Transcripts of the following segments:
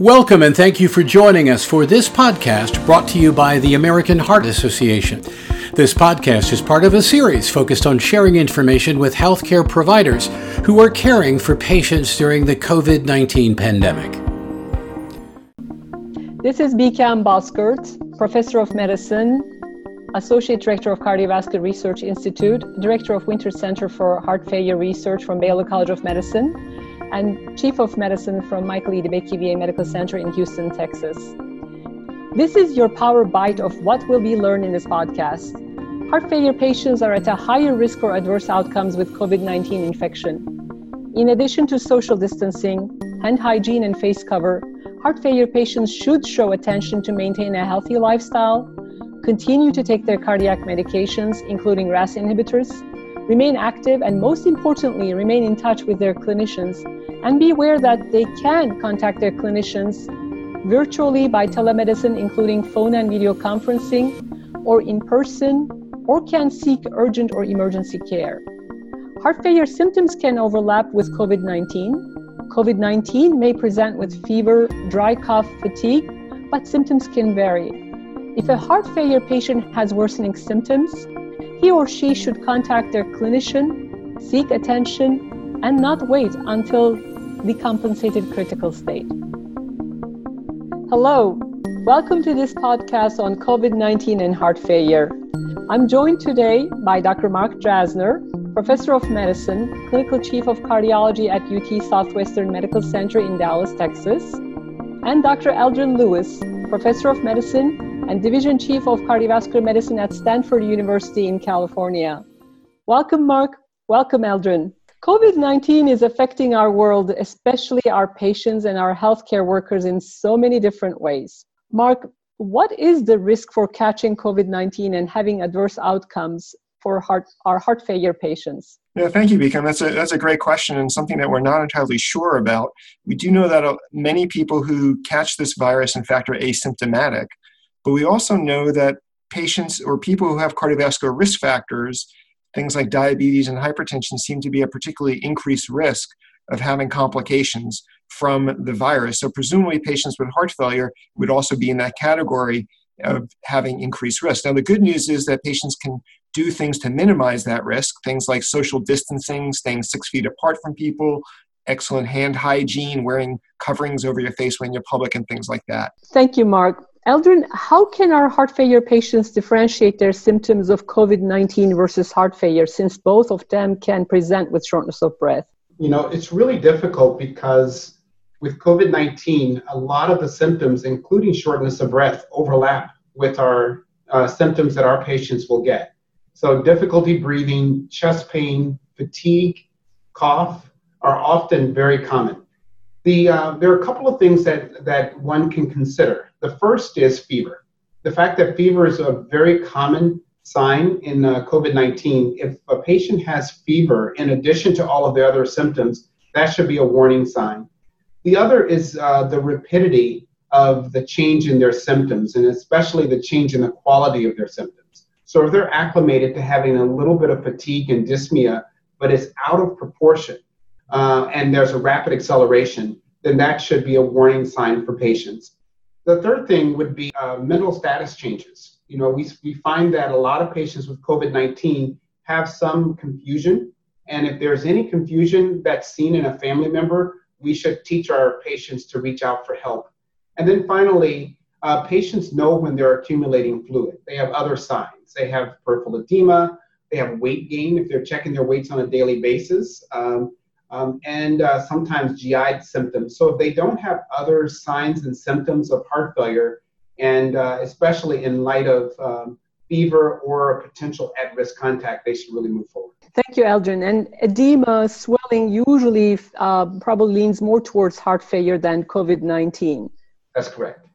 Welcome and thank you for joining us for this podcast brought to you by the American Heart Association. This podcast is part of a series focused on sharing information with healthcare providers who are caring for patients during the COVID 19 pandemic. This is Biykem Bozkurt, Professor of Medicine, Associate Director of Cardiovascular Research Institute, Director of Winter Center for Heart Failure Research from Baylor College of Medicine, and Chief of Medicine from Michael E. DeBakey VA Medical Center in Houston, Texas. This is your power bite of what will be learned in this podcast. Heart failure patients are at a higher risk for adverse outcomes with COVID 19 infection. In addition to social distancing, hand hygiene, and face cover, heart failure patients should show attention to maintain a healthy lifestyle, continue to take their cardiac medications, including RAS inhibitors, remain active, and most importantly, remain in touch with their clinicians and be aware that they can contact their clinicians virtually by telemedicine, including phone and video conferencing, or in person, or can seek urgent or emergency care. Heart failure symptoms can overlap with COVID 19. COVID 19 may present with fever, dry cough, fatigue, but symptoms can vary. If a heart failure patient has worsening symptoms, he or she should contact their clinician, seek attention, and not wait until the compensated critical state. Hello, welcome to this podcast on COVID 19 and heart failure. I'm joined today by Dr. Mark Drazner, Professor of Medicine, Clinical Chief of Cardiology at UT Southwestern Medical Center in Dallas, Texas, and Dr. Eldrin Lewis, Professor of Medicine and Division Chief of Cardiovascular Medicine at Stanford University in California. Welcome, Mark. Welcome, Eldrin. COVID 19 is affecting our world, especially our patients and our healthcare workers, in so many different ways. Mark, what is the risk for catching COVID 19 and having adverse outcomes for heart, our heart failure patients? Yeah, thank you, Biykem. That's a, that's a great question and something that we're not entirely sure about. We do know that uh, many people who catch this virus, in fact, are asymptomatic. But we also know that patients or people who have cardiovascular risk factors, things like diabetes and hypertension, seem to be at particularly increased risk of having complications from the virus. So, presumably, patients with heart failure would also be in that category of having increased risk. Now, the good news is that patients can do things to minimize that risk, things like social distancing, staying six feet apart from people, excellent hand hygiene, wearing coverings over your face when you're public, and things like that. Thank you, Mark. Eldrin, how can our heart failure patients differentiate their symptoms of COVID 19 versus heart failure since both of them can present with shortness of breath? You know, it's really difficult because with COVID 19, a lot of the symptoms, including shortness of breath, overlap with our uh, symptoms that our patients will get. So, difficulty breathing, chest pain, fatigue, cough are often very common. The, uh, there are a couple of things that, that one can consider. The first is fever. The fact that fever is a very common sign in uh, COVID 19. If a patient has fever in addition to all of the other symptoms, that should be a warning sign. The other is uh, the rapidity of the change in their symptoms, and especially the change in the quality of their symptoms. So, if they're acclimated to having a little bit of fatigue and dyspnea, but it's out of proportion, uh, and there's a rapid acceleration, then that should be a warning sign for patients. The third thing would be uh, mental status changes. You know, we, we find that a lot of patients with COVID 19 have some confusion. And if there's any confusion that's seen in a family member, we should teach our patients to reach out for help. And then finally, uh, patients know when they're accumulating fluid. They have other signs. They have peripheral edema, they have weight gain if they're checking their weights on a daily basis. Um, um, and uh, sometimes GI symptoms. So if they don't have other signs and symptoms of heart failure, and uh, especially in light of um, fever or a potential at-risk contact, they should really move forward. Thank you, Eldrin. And edema, swelling usually uh, probably leans more towards heart failure than COVID-19. That's correct.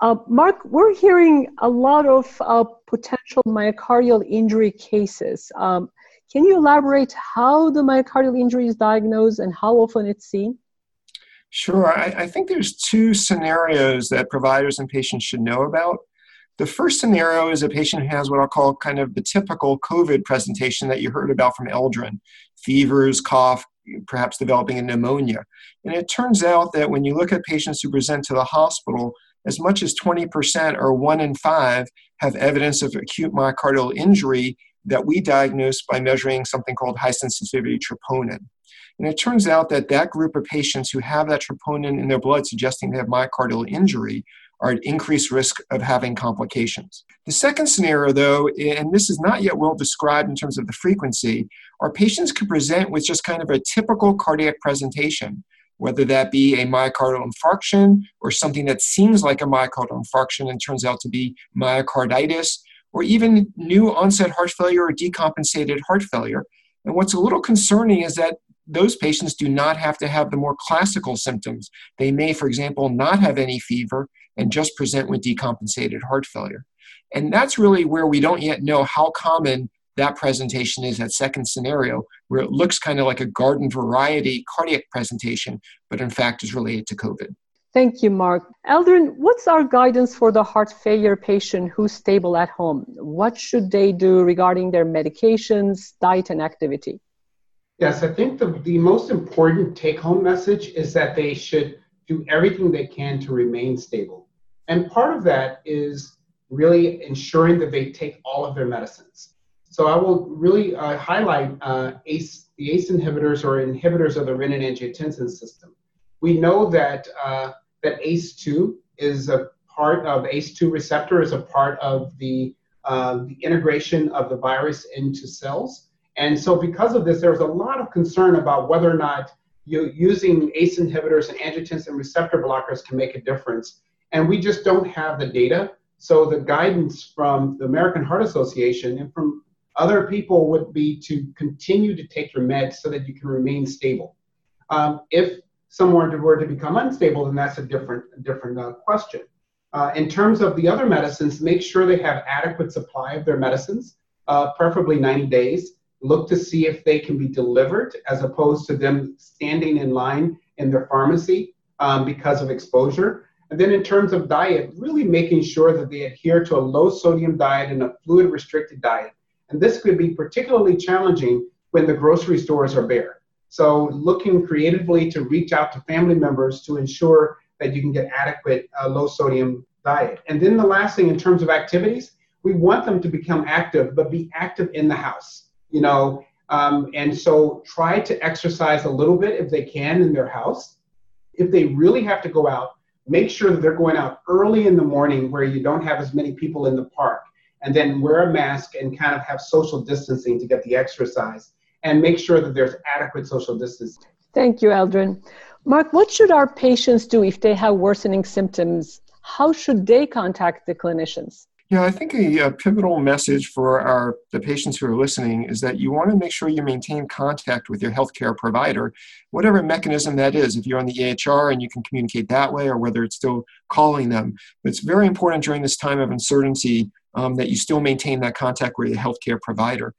Uh, Mark, we're hearing a lot of uh, potential myocardial injury cases. Um, can you elaborate how the myocardial injury is diagnosed and how often it's seen? Sure. I, I, think there's two scenarios that providers and patients should know about. The first scenario is a patient who has what I'll call kind of the typical COVID presentation that you heard about from Eldrin fevers, cough, perhaps developing a pneumonia. And it turns out that when you look at patients who present to the hospital, as much as 20% or one in five have evidence of acute myocardial injury that we diagnose by measuring something called high sensitivity troponin. And it turns out that that group of patients who have that troponin in their blood suggesting they have myocardial injury are at increased risk of having complications. The second scenario, though, and this is not yet well described in terms of the frequency, are patients could present with just kind of a typical cardiac presentation, whether that be a myocardial infarction or something that seems like a myocardial infarction and turns out to be myocarditis, or even new onset heart failure or decompensated heart failure. And what's a little concerning is that those patients do not have to have the more classical symptoms. They may, for example, not have any fever and just present with decompensated heart failure. And that's really where we don't yet know how common that presentation is, that second scenario, where it looks kind of like a garden variety cardiac presentation, but in fact is related to COVID. Thank you, Mark. Eldrin, what's our guidance for the heart failure patient who's stable at home? What should they do regarding their medications, diet, and activity? Yes, I think the, the most important take home message is that they should do everything they can to remain stable. And part of that is really ensuring that they take all of their medicines. So I will really uh, highlight uh, ACE, the ACE inhibitors or inhibitors of the renin angiotensin system. We know that, uh, that ACE2 is a part of ACE2 receptor is a part of the, uh, the integration of the virus into cells. And so, because of this, there was a lot of concern about whether or not you, using ACE inhibitors and angiotensin receptor blockers can make a difference. And we just don't have the data. So, the guidance from the American Heart Association and from other people would be to continue to take your meds so that you can remain stable. Um, if someone were to become unstable, then that's a different, different uh, question. Uh, in terms of the other medicines, make sure they have adequate supply of their medicines, uh, preferably 90 days look to see if they can be delivered as opposed to them standing in line in their pharmacy um, because of exposure. And then in terms of diet, really making sure that they adhere to a low sodium diet and a fluid restricted diet. And this could be particularly challenging when the grocery stores are bare. So looking creatively to reach out to family members to ensure that you can get adequate uh, low sodium diet. And then the last thing in terms of activities, we want them to become active, but be active in the house you know, um, and so try to exercise a little bit if they can in their house. If they really have to go out, make sure that they're going out early in the morning where you don't have as many people in the park. And then wear a mask and kind of have social distancing to get the exercise and make sure that there's adequate social distancing. Thank you, Eldrin. Mark, what should our patients do if they have worsening symptoms? How should they contact the clinicians? Yeah, I think a, a, pivotal message for our the patients who are listening is that you want to make sure you maintain contact with your healthcare provider, whatever mechanism that is. If you're on the EHR and you can communicate that way, or whether it's still calling them, but it's very important during this time of uncertainty um, that you still maintain that contact with your healthcare provider.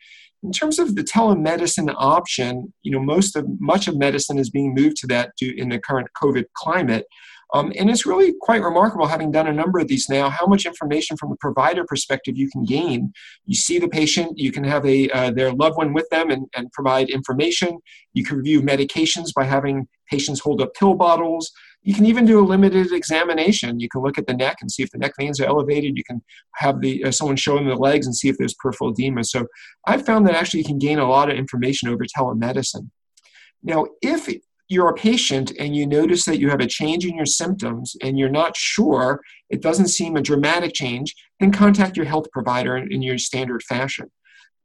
In terms of the telemedicine option, you know, most of much of medicine is being moved to that due in the current COVID climate. Um, and it's really quite remarkable, having done a number of these now, how much information from a provider perspective you can gain. You see the patient, you can have a uh, their loved one with them and, and provide information. You can review medications by having patients hold up pill bottles. You can even do a limited examination. You can look at the neck and see if the neck veins are elevated. You can have the uh, someone show them the legs and see if there's peripheral edema. So I've found that actually you can gain a lot of information over telemedicine. Now, if you're a patient and you notice that you have a change in your symptoms and you're not sure, it doesn't seem a dramatic change, then contact your health provider in, your standard fashion.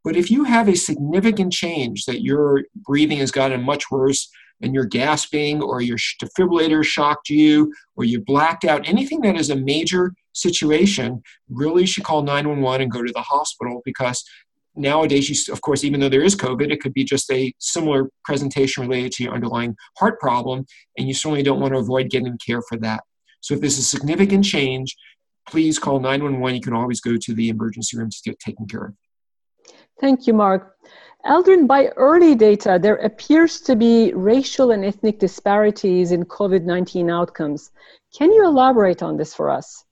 But if you have a significant change that your breathing has gotten much worse and you're gasping or your defibrillator shocked you or you blacked out, anything that is a major situation, really should call 911 and go to the hospital because nowadays, you, of course, even though there is COVID, it could be just a similar presentation related to your underlying heart problem, and you certainly don't want to avoid getting care for that. So if there's a significant change, please call 911. You can always go to the emergency room to get taken care of. Thank you, Mark. Eldrin, by early data, there appears to be racial and ethnic disparities in COVID 19 outcomes. Can you elaborate on this for us?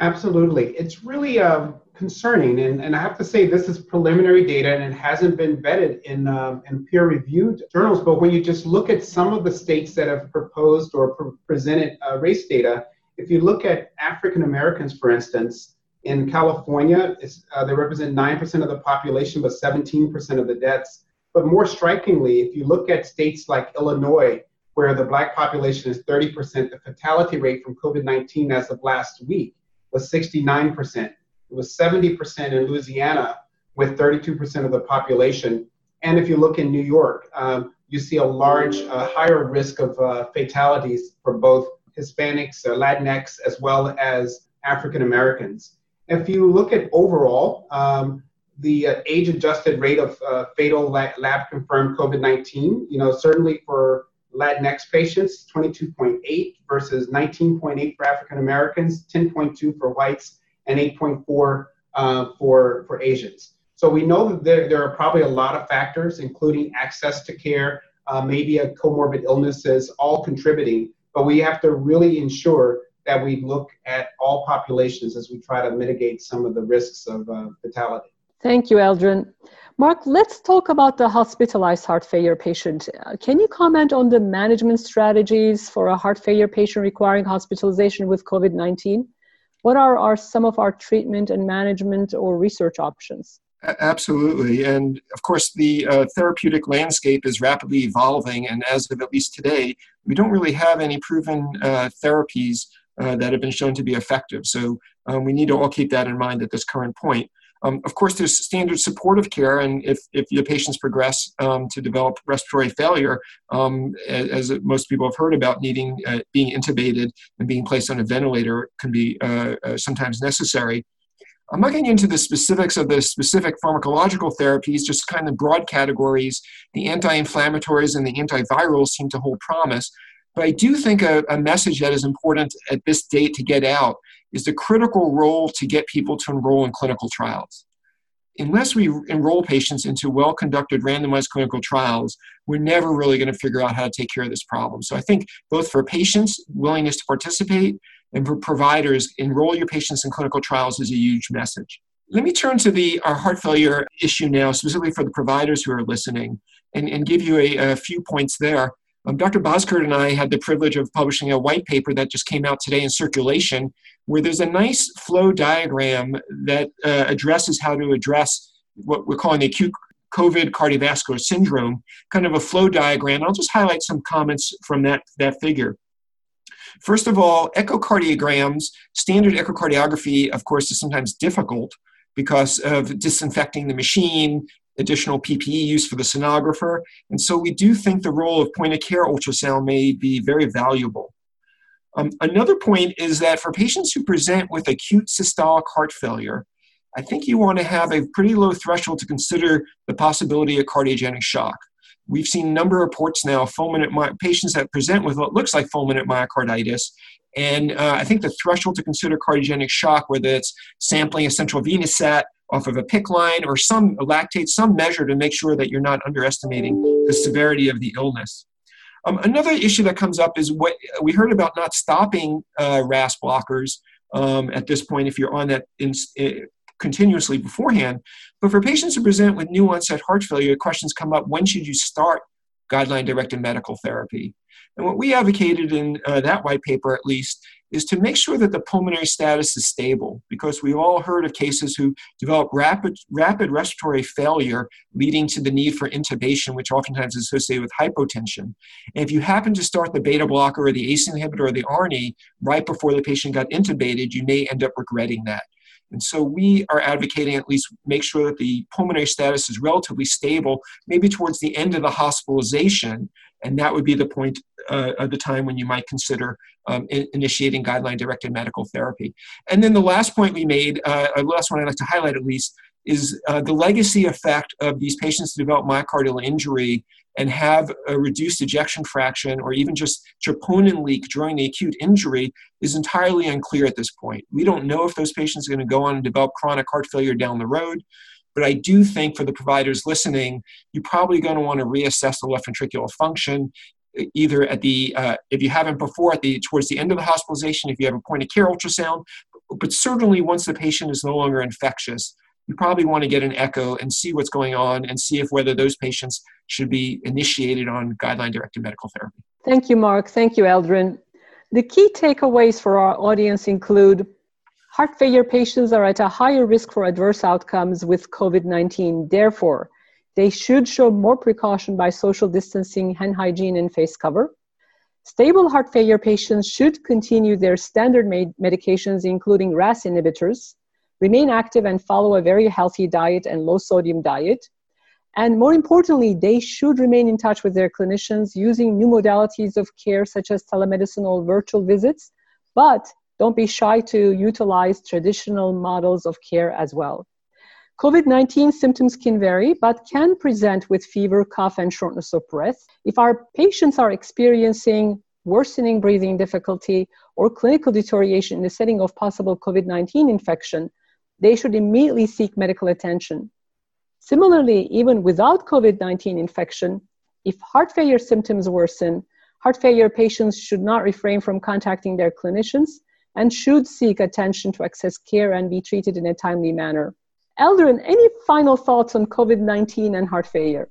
Absolutely. It's really um, concerning. And, and I have to say, this is preliminary data and it hasn't been vetted in, um, in peer reviewed journals. But when you just look at some of the states that have proposed or pre- presented uh, race data, if you look at African Americans, for instance, in California, uh, they represent 9% of the population, but 17% of the deaths. But more strikingly, if you look at states like Illinois, where the black population is 30%, the fatality rate from COVID 19 as of last week was 69%. It was 70% in Louisiana, with 32% of the population. And if you look in New York, um, you see a large, uh, higher risk of uh, fatalities for both Hispanics, uh, Latinx, as well as African Americans. If you look at overall, um, the uh, age-adjusted rate of uh, fatal lab confirmed COVID-19, you know, certainly for Latinx patients, 22.8 versus 19.8 for African Americans, 10.2 for whites, and 8.4 uh, for, for Asians. So we know that there, there are probably a lot of factors, including access to care, uh, maybe a comorbid illnesses, all contributing. But we have to really ensure that we look at all populations as we try to mitigate some of the risks of uh, fatality. Thank you, Eldrin. Mark, let's talk about the hospitalized heart failure patient. Uh, can you comment on the management strategies for a heart failure patient requiring hospitalization with COVID 19? What are, are some of our treatment and management or research options? Absolutely. And of course, the uh, therapeutic landscape is rapidly evolving. And as of at least today, we don't really have any proven uh, therapies uh, that have been shown to be effective. So um, we need to all keep that in mind at this current point. Um, of course, there's standard supportive care, and if, if the patients progress um, to develop respiratory failure, um, as, as, most people have heard about, needing uh, being intubated and being placed on a ventilator can be uh, uh, sometimes necessary. I'm not getting into the specifics of the specific pharmacological therapies, just kind of broad categories. The anti inflammatories and the antivirals seem to hold promise. But I do think a, a message that is important at this date to get out is the critical role to get people to enroll in clinical trials. Unless we enroll patients into well conducted randomized clinical trials, we're never really going to figure out how to take care of this problem. So I think both for patients' willingness to participate and for providers, enroll your patients in clinical trials is a huge message. Let me turn to the our heart failure issue now, specifically for the providers who are listening, and, and give you a, a few points there. Um, Dr. Bozkurt and I had the privilege of publishing a white paper that just came out today in circulation, where there's a nice flow diagram that uh, addresses how to address what we're calling the acute COVID cardiovascular syndrome, kind of a flow diagram. I'll just highlight some comments from that, that figure. First of all, echocardiograms, standard echocardiography, of course, is sometimes difficult because of disinfecting the machine, additional PPE use for the sonographer. And so we do think the role of point of care ultrasound may be very valuable. Um, another point is that for patients who present with acute systolic heart failure, I think you want to have a pretty low threshold to consider the possibility of cardiogenic shock. We've seen a number of reports now of fulminant patients that present with what looks like fulminant myocarditis. And uh, I think the threshold to consider cardiogenic shock, whether it's sampling a central venous sat off of a PICC line or some lactate, some measure to make sure that you're not underestimating the severity of the illness. Um, another issue that comes up is what we heard about not stopping uh, RAS blockers um, at this point if you're on that in, uh, continuously beforehand. But for patients who present with new onset heart failure, questions come up when should you start guideline directed medical therapy? And what we advocated in uh, that white paper, at least, is to make sure that the pulmonary status is stable because we've all heard of cases who develop rapid, rapid respiratory failure leading to the need for intubation, which oftentimes is associated with hypotension. And if you happen to start the beta blocker or the ACE inhibitor or the ARNI right before the patient got intubated, you may end up regretting that. And so we are advocating at least make sure that the pulmonary status is relatively stable, maybe towards the end of the hospitalization, and that would be the point uh, of the time when you might consider um, in, initiating guideline directed medical therapy. And then the last point we made, uh, the last one I'd like to highlight at least, is uh, the legacy effect of these patients who develop myocardial injury and have a reduced ejection fraction or even just troponin leak during the acute injury is entirely unclear at this point. We don't know if those patients are going to go on and develop chronic heart failure down the road. But I do think for the providers listening, you're probably going to want to reassess the left ventricular function either at the uh, if you haven't before at the towards the end of the hospitalization if you have a point of care ultrasound But certainly, once the patient is no longer infectious, you probably want to get an echo and see what's going on and see if whether those patients should be initiated on guideline directed medical therapy. Thank you, Mark. Thank you, Eldrin. The key takeaways for our audience include heart failure patients are at a higher risk for adverse outcomes with COVID 19. Therefore, they should show more precaution by social distancing, hand hygiene, and face cover. Stable heart failure patients should continue their standard med- medications, including RAS inhibitors, remain active and follow a very healthy diet and low sodium diet. And more importantly, they should remain in touch with their clinicians using new modalities of care such as telemedicine or virtual visits, but don't be shy to utilize traditional models of care as well. COVID 19 symptoms can vary, but can present with fever, cough, and shortness of breath. If our patients are experiencing worsening breathing difficulty or clinical deterioration in the setting of possible COVID 19 infection, they should immediately seek medical attention. Similarly, even without COVID 19 infection, if heart failure symptoms worsen, heart failure patients should not refrain from contacting their clinicians and should seek attention to access care and be treated in a timely manner. Eldrin, any final thoughts on COVID 19 and heart failure?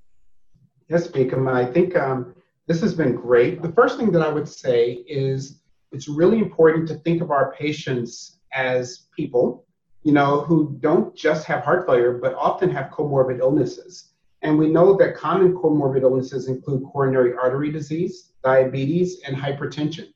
Yes, Biykem. I think um, this has been great. The first thing that I would say is it's really important to think of our patients as people you know, who don't just have heart failure, but often have comorbid illnesses. And we know that common comorbid illnesses include coronary artery disease, diabetes, and hypertension,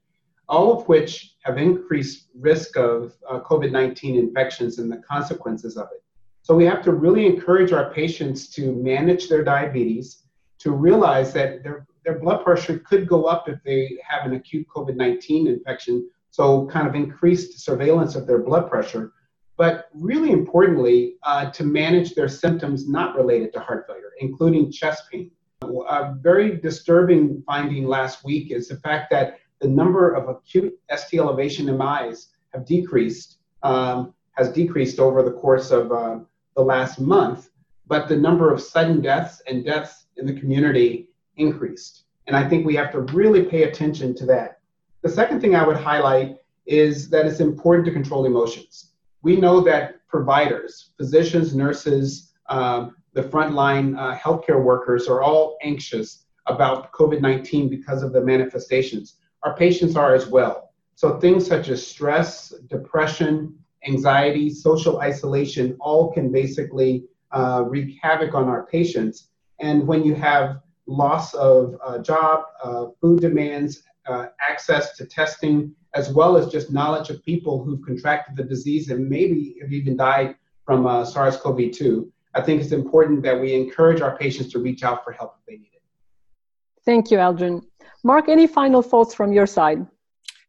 all of which have increased risk of uh, COVID 19 infections and the consequences of it. So we have to really encourage our patients to manage their diabetes, to realize that their, their blood pressure could go up if they have an acute COVID 19 infection. So, kind of increased surveillance of their blood pressure but really importantly, uh, to manage their symptoms not related to heart failure, including chest pain. A very disturbing finding last week is the fact that the number of acute ST elevation MIs have decreased, um, has decreased over the course of uh, the last month, but the number of sudden deaths and deaths in the community increased. And I think we have to really pay attention to that. The second thing I would highlight is that it's important to control emotions we know that providers, physicians, nurses, um, the frontline uh, healthcare workers are all anxious about COVID 19 because of the manifestations. Our patients are as well. So things such as stress, depression, anxiety, social isolation all can basically uh, wreak havoc on our patients. And when you have loss of uh, job, uh, food demands, uh, access to testing, as well as just knowledge of people who've contracted the disease and maybe have even died from uh, SARS CoV 2. I think it's important that we encourage our patients to reach out for help if they need it. Thank you, Eldrin. Mark, any final thoughts from your side?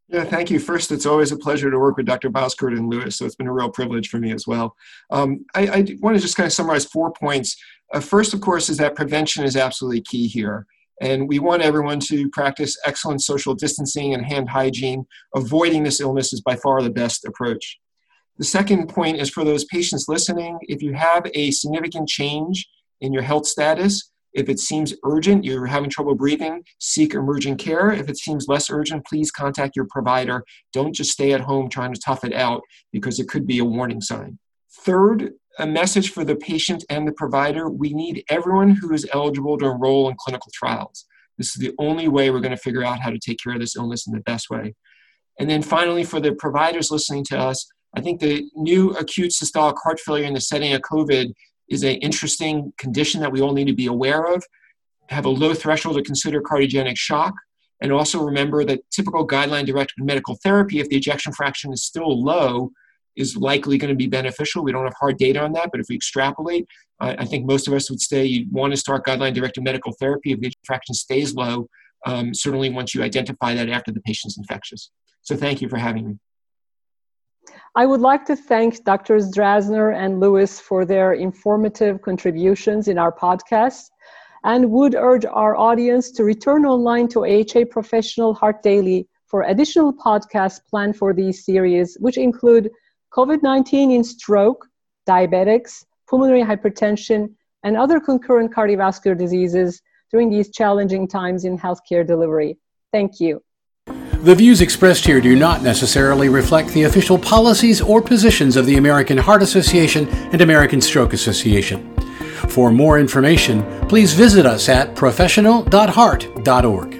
Yeah, thank you. First, it's always a pleasure to work with Dr. Bozkurt and Lewis, so it's been a real privilege for me as well. Um, I, I, want to just kind of summarize four points. Uh, first, of course, is that prevention is absolutely key here. And we want everyone to practice excellent social distancing and hand hygiene. Avoiding this illness is by far the best approach. The second point is for those patients listening if you have a significant change in your health status, if it seems urgent, you're having trouble breathing, seek emergent care. If it seems less urgent, please contact your provider. Don't just stay at home trying to tough it out because it could be a warning sign. Third, a message for the patient and the provider we need everyone who is eligible to enroll in clinical trials. This is the only way we're going to figure out how to take care of this illness in the best way. And then finally, for the providers listening to us, I think the new acute systolic heart failure in the setting of COVID is an interesting condition that we all need to be aware of. Have a low threshold to consider cardiogenic shock. And also remember that typical guideline directed medical therapy, if the ejection fraction is still low, is likely going to be beneficial. We don't have hard data on that, but if we extrapolate, uh, I think most of us would say you want to start guideline directed medical therapy if the ejection fraction stays low, um, certainly once you identify that after the patient's infectious. So thank you for having me. I would like to thank Drs. Drazner and Lewis for their informative contributions in our podcast and would urge our audience to return online to AHA Professional Heart Daily for additional podcasts planned for these series, which include COVID 19 in stroke, diabetics, pulmonary hypertension, and other concurrent cardiovascular diseases during these challenging times in healthcare delivery. Thank you. The views expressed here do not necessarily reflect the official policies or positions of the American Heart Association and American Stroke Association. For more information, please visit us at professional.heart.org.